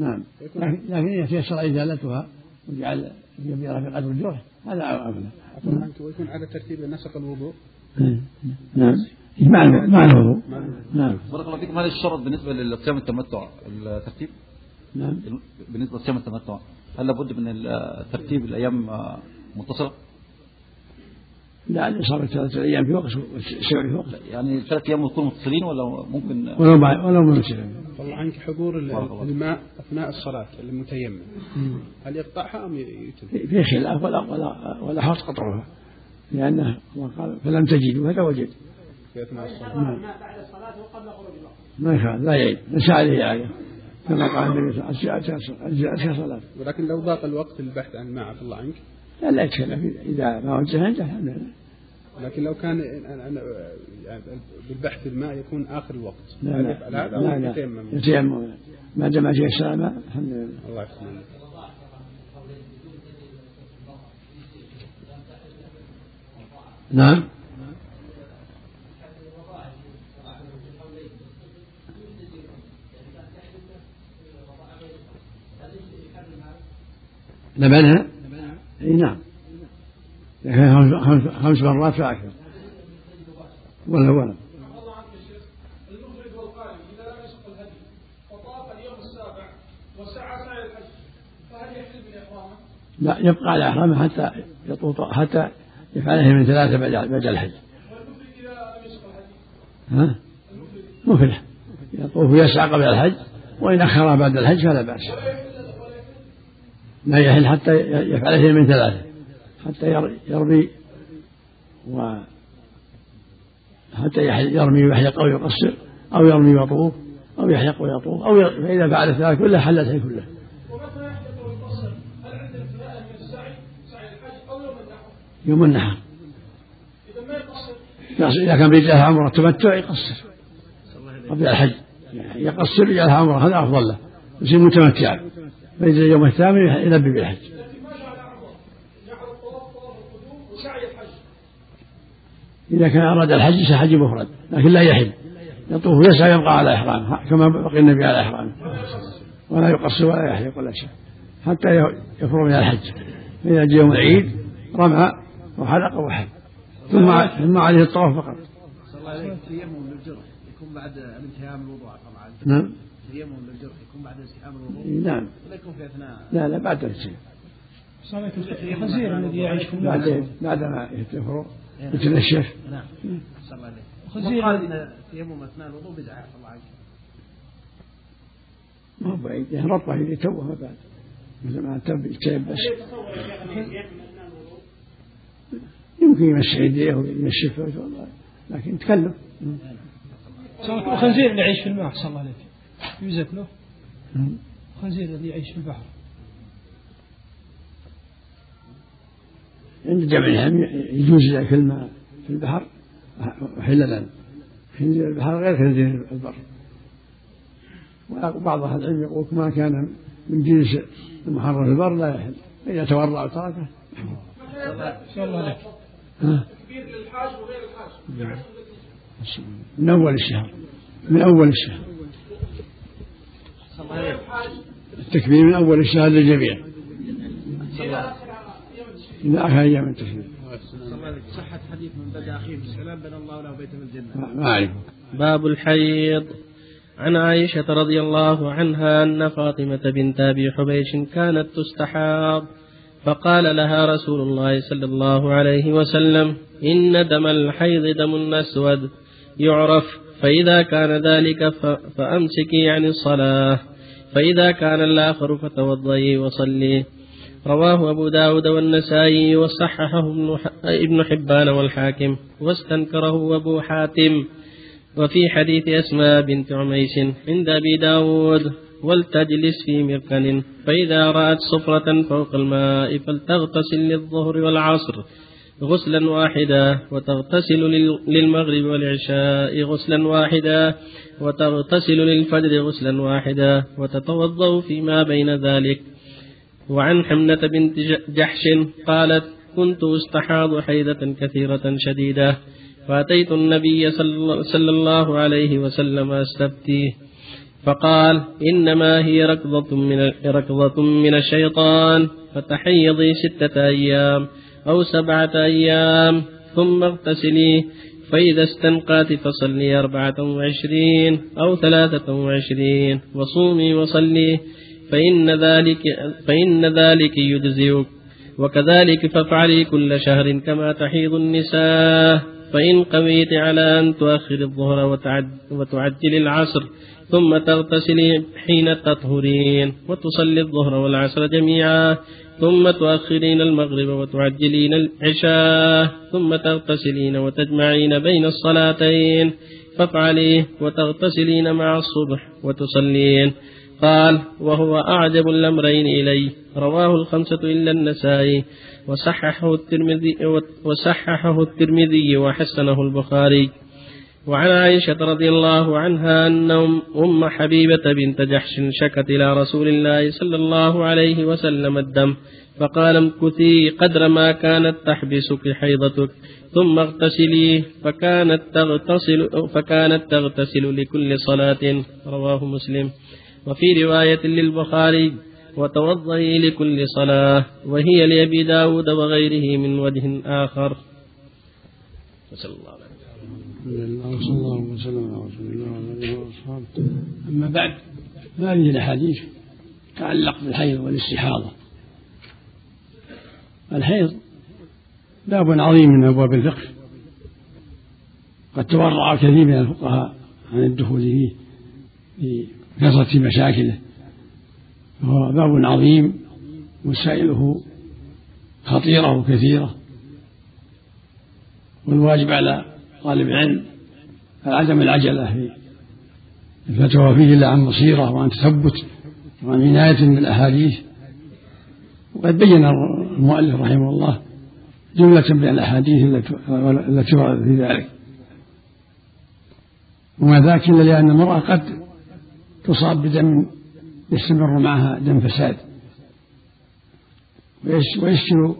نعم. لكن لكن إذا تيسر إزالتها وجعل كبيرة في قدر الجرح هذا أولى ويكون على ترتيب نسق الوضوء. نعم. مع مع الوضوء. نعم. بارك الله فيكم. هذا الشرط بالنسبة لصيام التمتع؟ الترتيب؟ نعم. بالنسبة لصيام التمتع هل لابد من ترتيب الأيام متصلة؟ لا الإصابة ثلاثة أيام في وقت والسبع في وقت. يعني ثلاث أيام يكونوا متصلين ولا ممكن؟ ولو مع ولو منفصلين والله عنك حضور الماء أثناء الصلاة المتيمم هل يقطعها أم يتم؟ في خلاف ولا ولا ولا حرص قطعها لأنه قال فلم تجدوا هذا وجد. في أثناء الصلاة. بعد الصلاة وقبل خروج الوقت ما يخالف لا يعيد نسى عليه آية. كما قال النبي صلى الله عليه وسلم صلاة ولكن لو ضاق الوقت للبحث عن الماء عفى الله عنك. لا لا يتكلم إذا ما وجه عنده الحمد لله لكن لو كان بالبحث الماء يكون آخر الوقت. لا لا. لا, لا, لا يتيمم ما دام جاء السلامة الحمد لله. الله يحسن. نعم. لبنها إي نعم. خمس مرات فاكثر ولا ولا. لا يبقى على إحرامه حتى يطوط حتى يفعله من ثلاثة بعد الحج. ها؟ مفلح يطوف ويسعى قبل الحج وإن أخر بعد الحج فلا بأس. لا يحل حتى يفعل من ثلاثة. حتى يرمي و حتى يرمي ويحلق أو يقصر أو يرمي ويطوف أو يحلق ويطوف أو فإذا فعل ذلك كله حلت هي كله. يوم النحر. إذا كان بيجعلها عمرة تمتع يقصر. قبل الحج. يقصر يجعلها عمرة هذا أفضل له. يصير متمتعا. فإذا اليوم الثامن يلبي بالحج. إذا كان أراد الحج سحج مفرد لكن لا يحل يطوف يسعى يبقى على إحرامه كما بقي النبي على إحرامه ولا يقصر ولا يحلق ولا شيء حتى يفرغ من الحج فإذا جاء يوم العيد رمى وحلق وحل ثم ثم عليه الطواف فقط. تيمم للجرح يكون بعد الانتهاء من الوضوء طبعا. نعم. تيمم للجرح يكون بعد انتهاء من الوضوء. نعم. ولا يكون في اثناء. لا لا بعد الانتهاء. الخنزير الذي يعيش بعد بعد ما يفرغ يتنشف. نعم. صلى الله عليه. الخنزير قال إن تيمم أثناء الوضوء بدعة الله عنك. ما هو بعيد. يعني ربطه اللي توه ما بعد مثل ما تيبس يمكن يمسح يديه وينشف لكن تكلف الخنزير اللي يعيش في الماء صلى الله عليه يوجد له. الخنزير الذي يعيش في البحر. عند جمع الهم يجوز ياكل الماء في البحر حللا خنزير البحر غير خنزير البر وبعض أهل العلم يقول ما كان من جنس المحرم في البر لا يحل. فاذا تورع وتركه. للحاج وغير الحاج من أول الشهر. من أول الشهر. التكبير من أول الشهر للجميع. إلى آخر أيام التكبير صحة حديث من بدا أخيه بالسلام بنى الله له بيتا من الجنة. ما أعرف باب الحيض. عن عائشة رضي الله عنها أن فاطمة بنت أبي حبيش كانت تستحاض فقال لها رسول الله صلى الله عليه وسلم إن دم الحيض دم أسود يعرف فإذا كان ذلك فأمسكي عن الصلاة فإذا كان الآخر فتوضئي وصلي. رواه أبو داود والنسائي وصححه ابن حبان والحاكم واستنكره أبو حاتم. وفي حديث أسماء بنت عميس عند أبي داود ولتجلس في مركن فإذا رأت صفرة فوق الماء فلتغتسل للظهر والعصر غسلا واحدا وتغتسل للمغرب والعشاء غسلا واحدا وتغتسل للفجر غسلا واحدا وتتوضأ فيما بين ذلك وعن حمنة بنت جحش قالت كنت أستحاض حيدة كثيرة شديدة. فأتيت النبي صلى الله عليه وسلم أستفتيه فقال إنما هي ركضة من ركضة من الشيطان. فتحيضي ستة أيام أو سبعة أيام. ثم اغتسلي. فإذا استنقات فصلي أربعة وعشرين أو ثلاثة وعشرين. وصومي وصلي. فإن ذلك, فإن ذلك يجزئك. وكذلك فافعلي كل شهر كما تحيض النساء. فإن قويت على أن تؤخر الظهر وتعجل العصر ثم تغتسلي حين تطهرين وتصلي الظهر والعصر جميعا. ثم تؤخرين المغرب وتعجلين العشاء. ثم تغتسلين وتجمعين بين الصلاتين. فافعلي وتغتسلين مع الصبح وتصلين. قال وهو أعجب الأمرين إلي رواه الخمسة إلا النسائي. وصححه الترمذي وصححه الترمذي وحسنه البخاري. وعن عائشة رضي الله عنها أن أم حبيبة بنت جحش شكت إلى رسول الله صلى الله عليه وسلم الدم فقال امكثي قدر ما كانت تحبسك حيضتك ثم اغتسلي فكانت تغتسل فكانت تغتسل لكل صلاة. رواه مسلم. وفي رواية للبخاري وتوضئي لكل صلاة وهي لأبي داود وغيره من وجه آخر. وصلى الله عليه وسلم صلى الله وسلم على رسول الله وعلى آله وأصحابه. أما بعد فهذه الأحاديث تعلق بالحيض والاستحاضة. الحيض باب عظيم من أبواب الفقه. قد تورع كثير من الفقهاء عن الدخول فيه لكثرة مشاكله. وهو باب عظيم وسائله خطيرة وكثيرة. والواجب على طالب العلم عدم العجلة في الفتوى فيه إلا عن بصيرة وعن تثبت وعن عناية بالأحاديث. وقد بين المؤلف رحمه الله جملة من الأحاديث التي وردت في ذلك. وما ذاك إلا لأن المرأة قد تصاب بدم يستمر معها دم فساد. ويشكل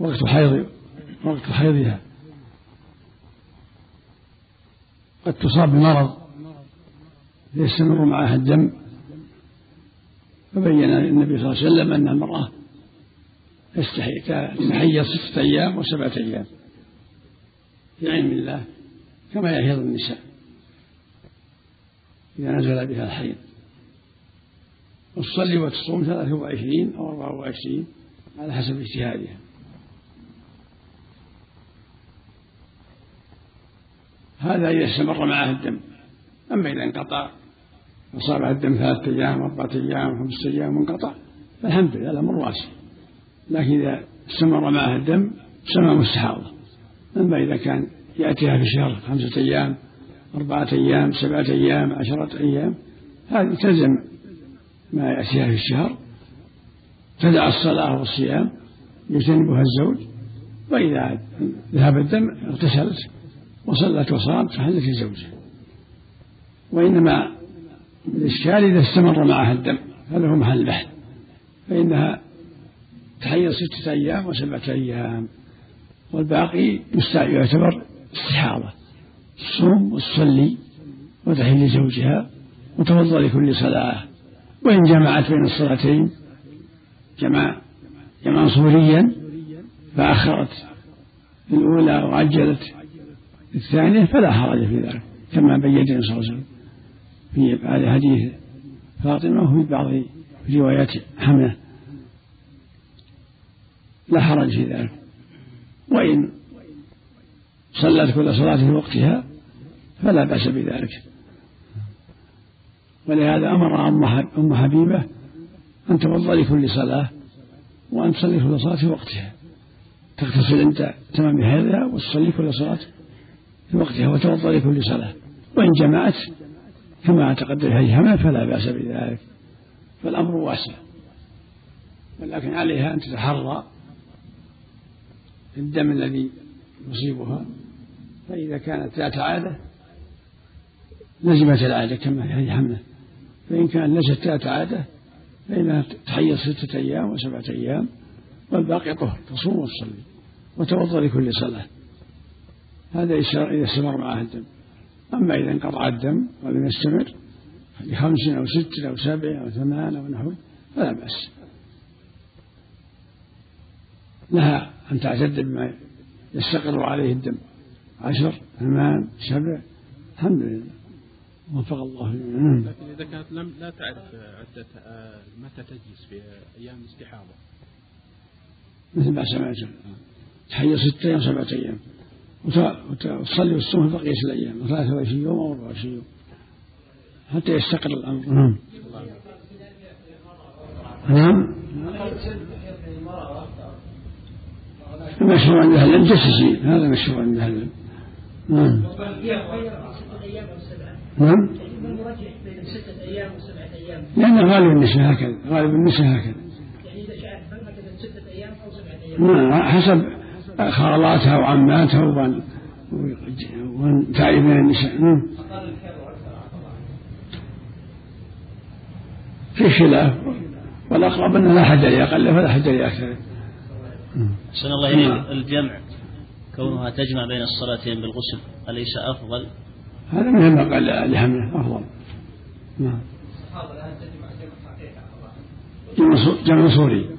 وقت حيض وقت حيضها. قد تصاب بمرض يستمر معها الدم. فبين النبي صلى الله عليه وسلم أن المرأة تحيض ستة أيام وسبعة أيام. في علم الله كما يحيض النساء. إذا نزل بها الحيض. وتصلي وتصوم ثلاثة وعشرين أو أربعة وعشرين على حسب اجتهادها. هذا إذا استمر معه الدم. أما إذا انقطع أصابها الدم ثلاثة أيام أربعة أيام خمسة أيام وانقطع فالحمد لله الأمر واسع. لكن إذا استمر معه الدم سمى مستحاضة أما إذا كان يأتيها في الشهر خمسة أيام أربعة أيام سبعة أيام عشرة أيام. هذه تلزم ما يأتيها في الشهر. تدع الصلاة والصيام يجتنبها الزوج. وإذا ذهب الدم اغتسلت وصلت وصامت فحلت لزوجها. وإنما الإشكال إذا استمر معها الدم هو محل البحث فإنها تحيض ستة أيام وسبعة أيام والباقي يعتبر استحاضة. تصوم وتصلي وتحل لزوجها وتوضأ لكل صلاة. وإن جمعت بين الصلاتين جمع جمعا صوريا فأخرت الأولى وعجلت الثانية فلا حرج في ذلك كما بين النبي صلى الله عليه وسلم في بعض حديث فاطمة وفي بعض روايات حملة لا حرج في ذلك. وإن صلت كل صلاة في وقتها فلا بأس بذلك. ولهذا أمر أم حبيبة أن توضأ لكل صلاة وأن تصلي كل صلاة في وقتها. تغتسل عند تمام حيضها وتصلي كل صلاة في وقتها وتوضأ لكل صلاة. وإن جمعت كما تقدم هيهمة فلا بأس بذلك. فالأمر واسع. ولكن عليها أن تتحرى الدم الذي يصيبها. فإذا كانت ذات عادة لزمت العادة كما في حمله فإن كان ليست ذات عادة فإنها تحيض ستة أيام وسبعة أيام والباقي طهر تصوم وتصلي وتوضأ لكل صلاة. هذا إذا استمر معها الدم. أما إذا انقطع الدم ولم يستمر لخمس أو ست أو سبع أو ثمان أو نحو فلا بأس. لها أن تعتد بما يستقر عليه الدم. عشر ثمان سبع الحمد لله. وفق الله لكن إذا كانت لم لا تعرف عدة آه، متى تجلس في أيام الاستحاضة؟ مثل ما سمعت تحيي ستة أيام سبعة أيام. وتصلي والصوم بقية الأيام 23 يوم أو 24 يوم. حتى يستقر الأمر. نعم. نعم. المشروع عند أهل العلم تسجيل هذا مشروع عند أهل العلم نعم. نعم. بين ستة أيام وسبعة أيام لأن غالب النساء هكذا غالب النساء هكذا. يعني إذا شاءت ستة أيام أو سبعة أيام نعم حسب خالاتها وعماتها ومن ومن تعرف من النساء. نعم. في خلاف. والأقرب أنه لا حد لأقل فلا حد لأكثر أحسن الله إليك. الجمع. كونها تجمع بين الصلاتين بالغسل أليس أفضل؟ هذا من المقال لحمله أفضل. نعم. جمع صوري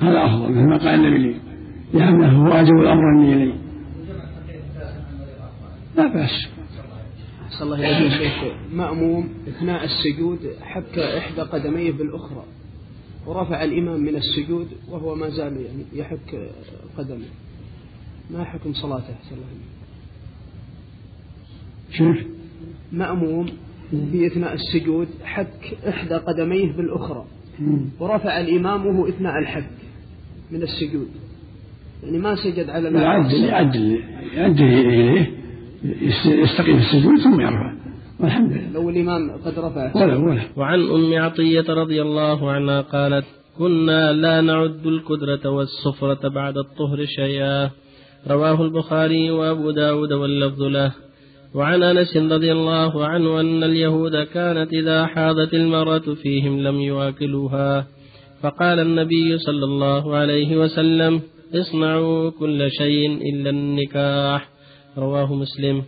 هذا أفضل مثل ما قال النبي. لحمله هو واجب الأمر أني إليه لا بأس. أحسن الله إليك شيخ. مأموم أثناء السجود حك إحدى قدميه بالأخرى ورفع الإمام من السجود وهو ما زال يعني يحك قدمه. ما حكم صلاته؟ شوف مأموم في أثناء السجود حك إحدى قدميه بالأخرى ورفع الإمام وهو أثناء الحك من السجود. يعني ما سجد على يعدل يعدل يعدل إليه يستقيم السجود ثم يرفع. والحمد لله. لو الإمام قد رفع. ولا ولا. وعن أم عطية رضي الله عنها قالت كنا لا نعد الكدرة والسفرة بعد الطهر شيئا. رواه البخاري وأبو داود واللفظ له. وعن أنس رضي الله عنه أن اليهود كانت إذا حاضت المرأة فيهم لم يواكلوها. فقال النبي صلى الله عليه وسلم اصنعوا كل شيء إلا النكاح. رواه مسلم.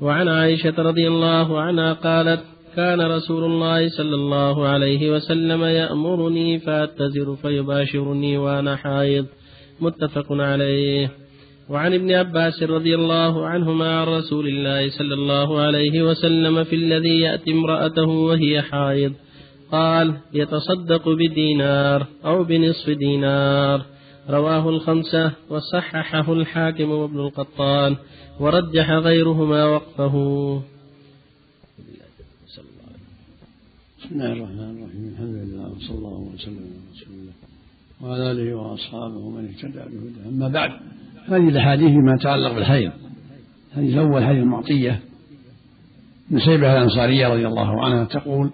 وعن عائشة رضي الله عنها قالت كان رسول الله صلى الله عليه وسلم يأمرني فأتزر فيباشرني وأنا حائض. متفق عليه. وعن ابن عباس رضي الله عنهما عن رسول الله صلى الله عليه وسلم في الذي يأتي امرأته وهي حائض. قال يتصدق بدينار أو بنصف دينار. رواه الخمسة وصححه الحاكم وابن القطان ورجح غيرهما وقفه. بسم الله الرحمن الرحيم. الحمد لله وصلى الله وسلم على رسول الله وعلى آله وأصحابه ومن اهتدى بهداه. أما بعد هذه الأحاديث فيما يتعلق بالحيض. الحديث الأول حديث المعطية. نسيبة الأنصارية رضي الله عنها تقول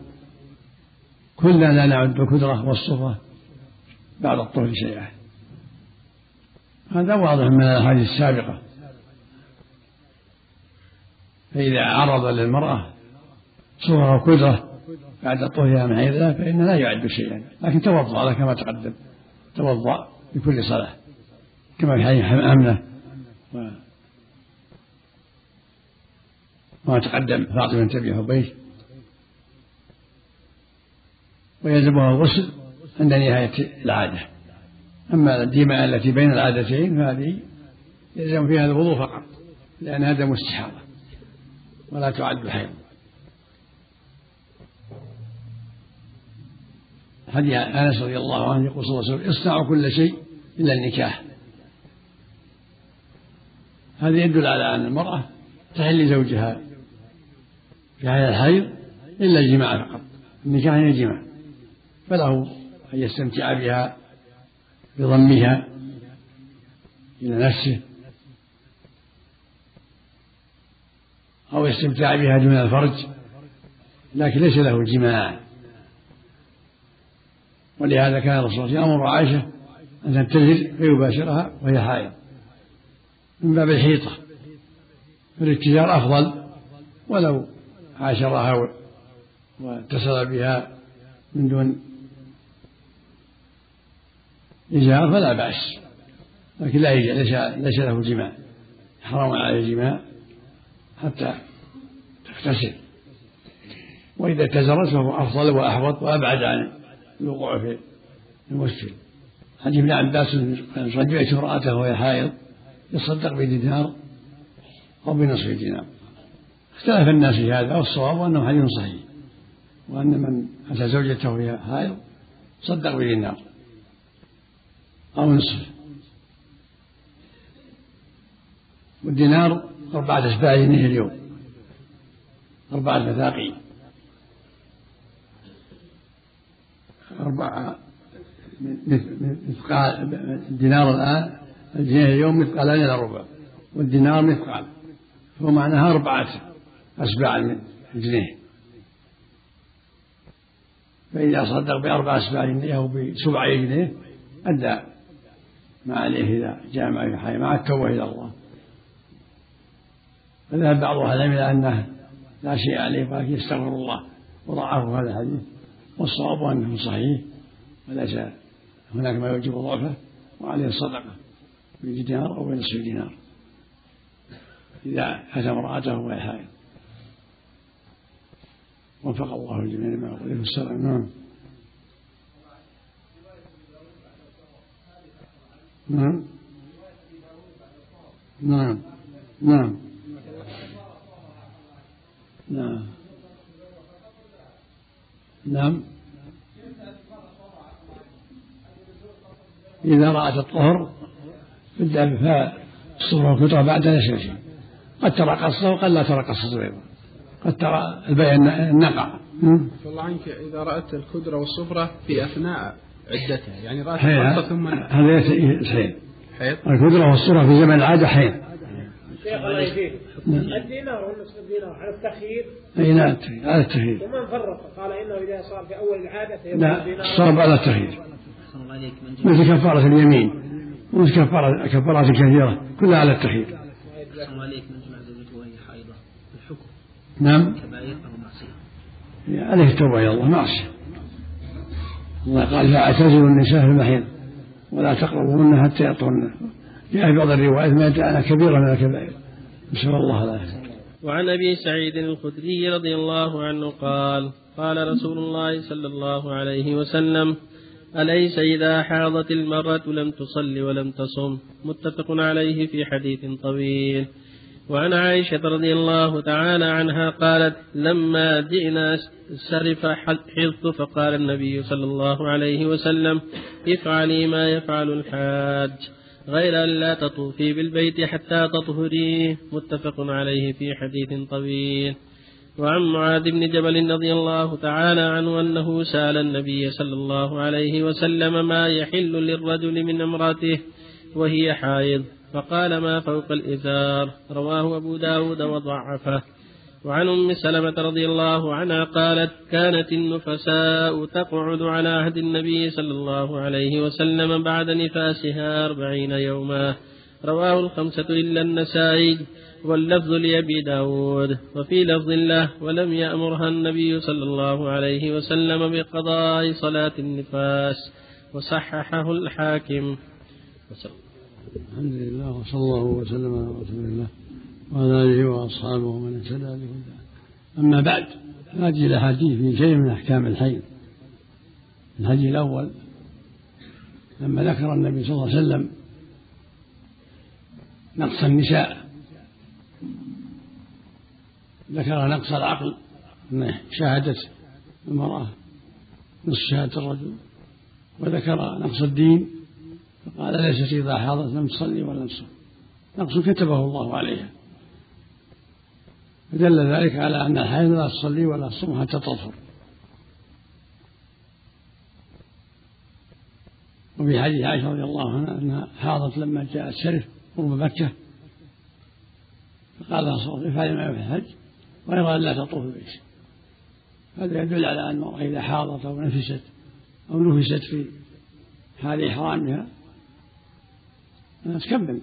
كنا لا نعد الكدره والصفة بعد الطهر شيئا. هذا واضح من الأحاديث السابقة. فإذا عرض للمرأة صورة وكدرة بعد طهرها من حيضها فإنه لا يعد شيئا. لكن توضأ كما تقدم. توضأ لكل صلاة. كما في حديث أمنة. وما تقدم فاطمة بنت أبي حبيش. ويلزمها الغسل عند نهاية العادة. أما الدماء التي بين العادتين فهذه يلزم فيها الوضوء فقط لأنها دم استحاضة ولا تعد حيض. حديث أنس رضي الله عنه يقول صلى الله عليه وسلم اصنعوا كل شيء إلا النكاح. هذا يدل على أن المرأة تحل لزوجها في هذا الحيض إلا الجماع فقط النكاح هي الجماع فله أن يستمتع بها بضمها إلى نفسه أو الاستمتاع بها دون الفرج لكن ليس له جماع. ولهذا كان الرسول يأمر عائشة أن تنتزل فيباشرها وهي حائض. من باب الحيطة فالاتجار أفضل ولو عاشرها واتصل بها من دون إزار فلا بأس لكن لا ليس ليس له جماع حرام على الجماع حتى تغتسل. وإذا اعتذرت فهو أفضل وأحوط وأبعد عن الوقوع في المشكل حديث ابن عباس رجعت امرأته وهي حائض. يصدق بدينار أو بنصف دينار. اختلف الناس في هذا والصواب أنه حديث صحيح وأن من أتى زوجته وهي حائض صدق بدينار أو نصف. والدينار أربعة أسباع جنيه اليوم أربعة مثاقيل أربعة مثقال الدينار الآن الجنيه اليوم مثقالان إلى ربع والدينار مثقال فهو معناها أربعة أسباع من الجنيه. فإذا صدق بأربع أسباع جنيه أو بسبع جنيه أدى ما عليه إذا جاء مع الحي مع التوبة إلى الله. فذهب بعض أهل العلم إلى أنه لا شيء عليه ولكن يستغفر الله وضعف هذا الحديث والصواب أنه صحيح وليس هناك ما يوجب ضعفه وعليه الصدقة. بدينار أو بنصف دينار. إذا أتى امرأته وهي حائض. وفق الله الجميع لما يقول. السلام. نعم. نعم. نعم. نعم. نعم. نعم. إذا رأت الطهر بفاء الصبر والكترة بعد شيء قد ترى قصة وقد لا ترى قصة أيضا. قد ترى البيع النقع. الله عنك إذا رأت الكدرة والصفرة في أثناء عدتها يعني رأت القصة ثم هذا حين حيض. الكدرة والصفرة في زمن العادة حين شيخ الله يهديك الدينار والنصف الدينار على التخيير. أي نعم على التخيير. ومن فرق قال إنه إذا صار في أول العادة لا الصواب على التخيير. مثل كفارة اليمين. ومثل كفارة كفارات كثيرة كلها على التخيير عليك من جمع زوجته وهي حائضة الحكم. نعم. عليه التوبة إلى الله معصية. الله قال فاعتزلوا النساء في المحيض ولا تقربوهن حتى يطهرن جاء في بعض الروايات ما جاءنا كبيرة من الكبائر. نسأل الله العافية. وعن أبي سعيد الخدري رضي الله عنه قال قال رسول الله صلى الله عليه وسلم أليس إذا حاضت المرأة لم تصل ولم تصم متفق عليه في حديث طويل. وعن عائشة رضي الله تعالى عنها قالت لما جئنا سرف حظت فقال النبي صلى الله عليه وسلم افعلي ما يفعل الحاج غير أن لا تطوفي بالبيت حتى تطهري. متفق عليه في حديث طويل. وعن معاذ بن جبل رضي الله تعالى عنه أنه سأل النبي صلى الله عليه وسلم ما يحل للرجل من امرأته وهي حائض فقال ما فوق الإزار رواه أبو داود وضعفه. وعن أم سلمة رضي الله عنها قالت كانت النفساء تقعد على عهد النبي صلى الله عليه وسلم بعد نفاسها أربعين يوما. رواه الخمسة إلا النسائي. واللفظ لأبي داود وفي لفظ الله ولم يأمرها النبي صلى الله عليه وسلم بقضاء صلاة النفاس وصححه الحاكم. الحمد لله وصلى الله وسلم على رسول الله وعلى آله وأصحابه ومن اهتدى بهداه. أما بعد هذه الأحاديث في شيء من أحكام الحي الحديث الأول لما ذكر النبي صلى الله عليه وسلم نقص النساء ذكر نقص العقل. أنه شاهدت المرأة نصف شهادة الرجل. وذكر نقص الدين. فقال ليست إذا حاضت لم تصلي ولم تصم نقص كتبه الله عليها. فدل ذلك على أن الحائض لا تصلي ولا تصوم حتى تطهر. وفي حديث عائشة رضي الله عنها أنها حاضت لما جاءت شرف قرب مكة. فقال لها صلى الله عليه وسلم في الحج غير أن لا تطوف بيت هذا يدل على أن المرأة إذا حاضت أو نفست أو نفست في حال إحرامها تكمل